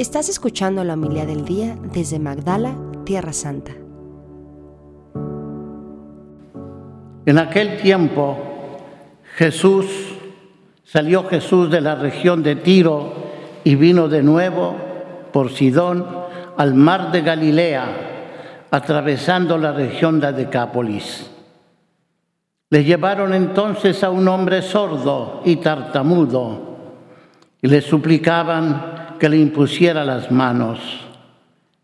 Estás escuchando la humildad del día desde Magdala, Tierra Santa. En aquel tiempo Jesús salió Jesús de la región de Tiro y vino de nuevo por Sidón al mar de Galilea, atravesando la región de Decápolis. Le llevaron entonces a un hombre sordo y tartamudo y le suplicaban que le impusiera las manos.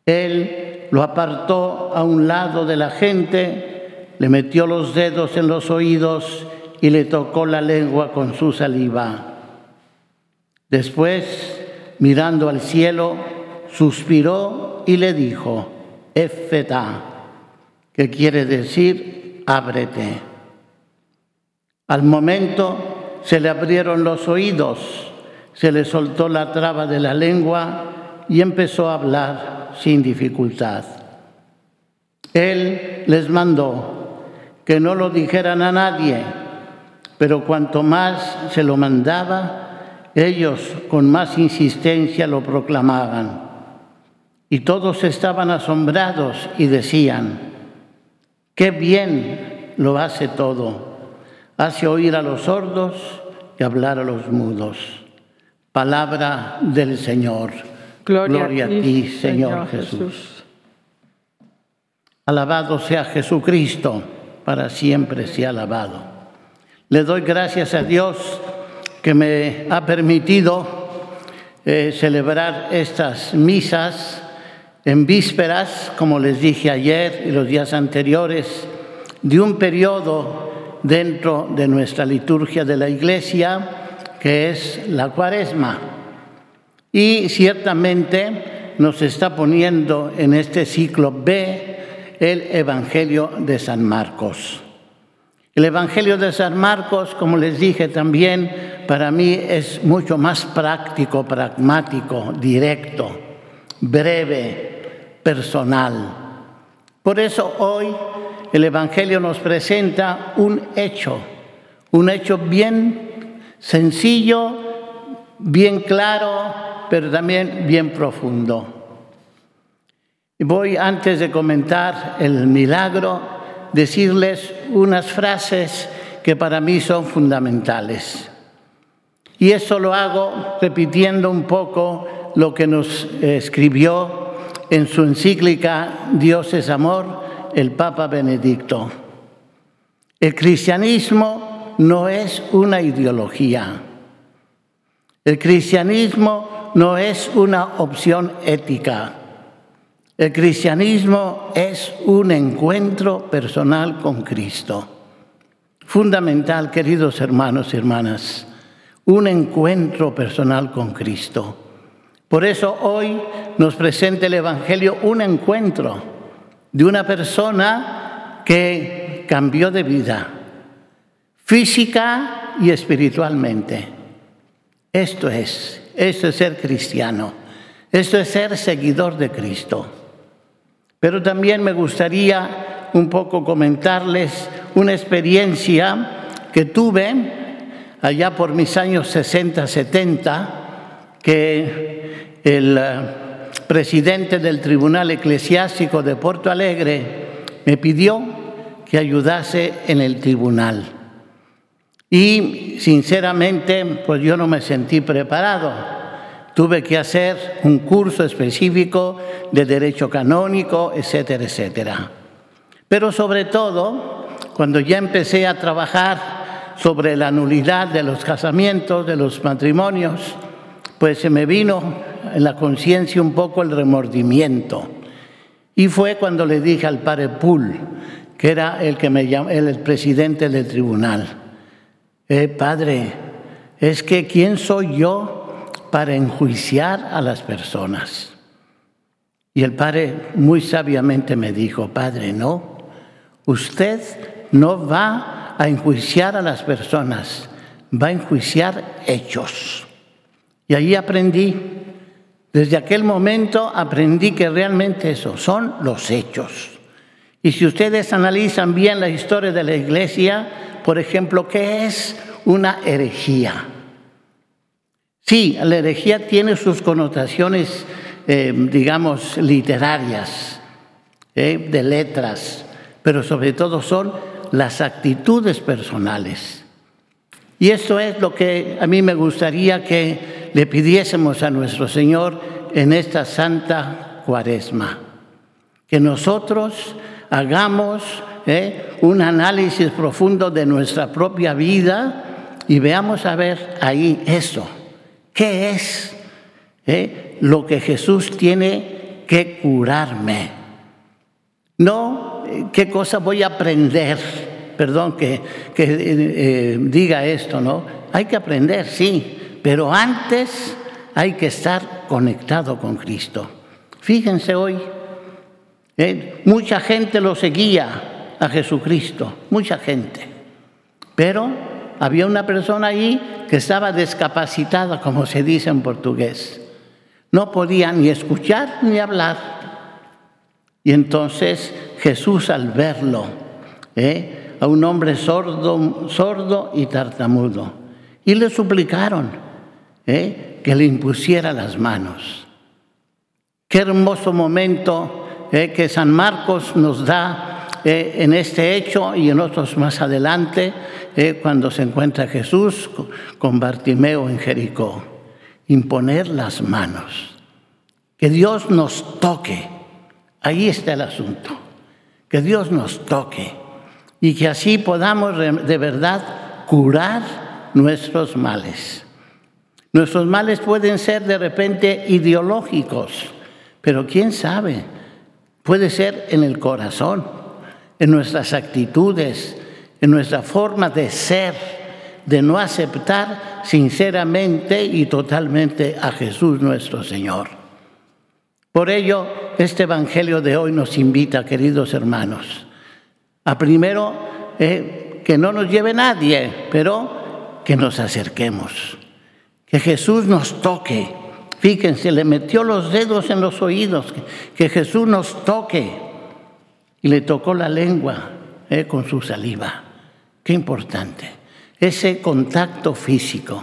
Él lo apartó a un lado de la gente, le metió los dedos en los oídos y le tocó la lengua con su saliva. Después, mirando al cielo, suspiró y le dijo, Efeta, que quiere decir, ábrete. Al momento se le abrieron los oídos, se le soltó la traba de la lengua y empezó a hablar sin dificultad. Él les mandó que no lo dijeran a nadie, pero cuanto más se lo mandaba, ellos con más insistencia lo proclamaban. Y todos estaban asombrados y decían, qué bien lo hace todo hace oír a los sordos y hablar a los mudos. Palabra del Señor. Gloria, a ti, Señor, Jesús. Alabado sea Jesucristo, para siempre sea alabado. Le doy gracias a Dios que me ha permitido eh, celebrar estas misas en vísperas, como les dije ayer y los días anteriores, de un periodo dentro de nuestra liturgia de la iglesia, que es la cuaresma. Y ciertamente nos está poniendo en este ciclo B el Evangelio de San Marcos. El Evangelio de San Marcos, como les dije también, para mí es mucho más práctico, pragmático, directo, breve, personal. Por eso hoy el Evangelio nos presenta un hecho, un hecho bien sencillo, bien claro, pero también bien profundo. Voy, antes de comentar el milagro, decirles unas frases que para mí son fundamentales. Y eso lo hago repitiendo un poco lo que nos escribió en su encíclica Dios es amor, el Papa Benedicto. El cristianismo no es una ideología. El cristianismo no es una opción ética. El cristianismo es un encuentro personal con Cristo. Fundamental, queridos hermanos y hermanas, un encuentro personal con Cristo. Por eso hoy nos presenta el Evangelio un encuentro de una persona que cambió de vida, física y espiritualmente. Esto es, esto es ser cristiano, esto es ser seguidor de Cristo. Pero también me gustaría un poco comentarles una experiencia que tuve allá por mis años 60, 70, que el presidente del Tribunal Eclesiástico de Porto Alegre, me pidió que ayudase en el tribunal. Y sinceramente, pues yo no me sentí preparado. Tuve que hacer un curso específico de derecho canónico, etcétera, etcétera. Pero sobre todo, cuando ya empecé a trabajar sobre la nulidad de los casamientos, de los matrimonios, pues se me vino en la conciencia un poco el remordimiento. Y fue cuando le dije al padre Pool, que era el que me el presidente del tribunal, eh, padre, es que ¿quién soy yo para enjuiciar a las personas? Y el padre muy sabiamente me dijo, padre, no, usted no va a enjuiciar a las personas, va a enjuiciar hechos. Y ahí aprendí desde aquel momento aprendí que realmente eso son los hechos. Y si ustedes analizan bien la historia de la iglesia, por ejemplo, ¿qué es una herejía? Sí, la herejía tiene sus connotaciones eh, digamos, literarias, eh, de letras, pero sobre todo son las actitudes personales. Y esto es lo que a mí me gustaría que le pidiésemos a nuestro Señor en esta santa cuaresma. Que nosotros hagamos eh, un análisis profundo de nuestra propia vida y veamos a ver ahí eso. ¿Qué es eh, lo que Jesús tiene que curarme? No, eh, ¿qué cosa voy a aprender? Perdón que, diga esto, ¿no? Hay que aprender, sí, pero antes hay que estar conectado con Cristo. Fíjense hoy, ¿eh? mucha gente lo seguía a Jesucristo, mucha gente. Pero había una persona ahí que estaba discapacitada, como se dice en portugués. No podía ni escuchar ni hablar. Y entonces Jesús al verlo, ¿eh? a un hombre sordo, sordo y tartamudo, y le suplicaron, ¿eh? que le impusiera las manos. Qué hermoso momento eh, que San Marcos nos da eh, en este hecho y en otros más adelante, eh, cuando se encuentra Jesús con Bartimeo en Jericó. Imponer las manos. Que Dios nos toque. Ahí está el asunto. Que Dios nos toque. Y que así podamos de verdad curar nuestros males. Nuestros males pueden ser de repente ideológicos, pero quién sabe, puede ser en el corazón, en nuestras actitudes, en nuestra forma de ser, de no aceptar sinceramente y totalmente a Jesús nuestro Señor. Por ello, este Evangelio de hoy nos invita, queridos hermanos, a primero eh, que no nos lleve nadie, pero que nos acerquemos que Jesús nos toque. Fíjense, le metió los dedos en los oídos, que, Jesús nos toque. Y le tocó la lengua eh, con su saliva. Qué importante. Ese contacto físico.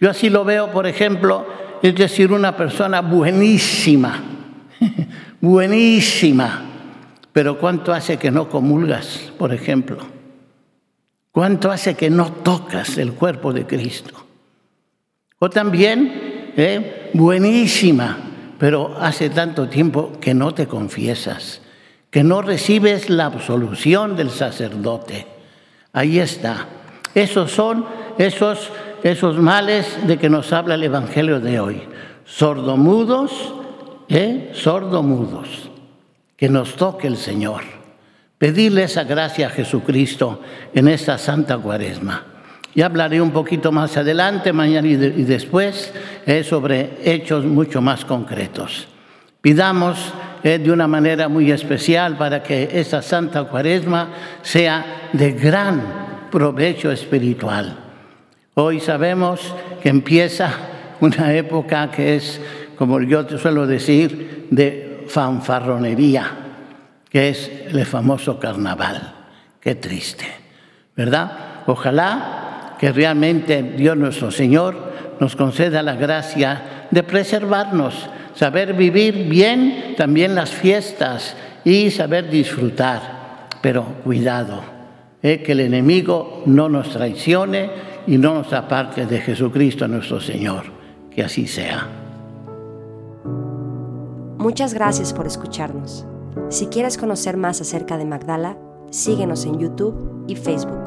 Yo así lo veo, por ejemplo, es decir, una persona buenísima, buenísima, pero ¿cuánto hace que no comulgas, por ejemplo? ¿Cuánto hace que no tocas el cuerpo de Cristo? O también, ¿eh? buenísima, pero hace tanto tiempo que no te confiesas, que no recibes la absolución del sacerdote. Ahí está. Esos son esos, esos males de que nos habla el Evangelio de hoy. Sordomudos, ¿eh? sordomudos. Que nos toque el Señor. Pedirle esa gracia a Jesucristo en esta Santa Cuaresma. Ya hablaré un poquito más adelante, mañana y, después, eh, sobre hechos mucho más concretos. Pidamos de una manera muy especial para que esta Santa Cuaresma sea de gran provecho espiritual. Hoy sabemos que empieza una época que es, como yo te suelo decir, de fanfarronería, que es el famoso carnaval. Qué triste, ¿verdad? Ojalá que realmente Dios nuestro Señor nos conceda la gracia de preservarnos, saber vivir bien también las fiestas y saber disfrutar. Pero cuidado, eh, que el enemigo no nos traicione y no nos aparte de Jesucristo nuestro Señor. Que así sea. Muchas gracias por escucharnos. Si quieres conocer más acerca de Magdala, síguenos en YouTube y Facebook.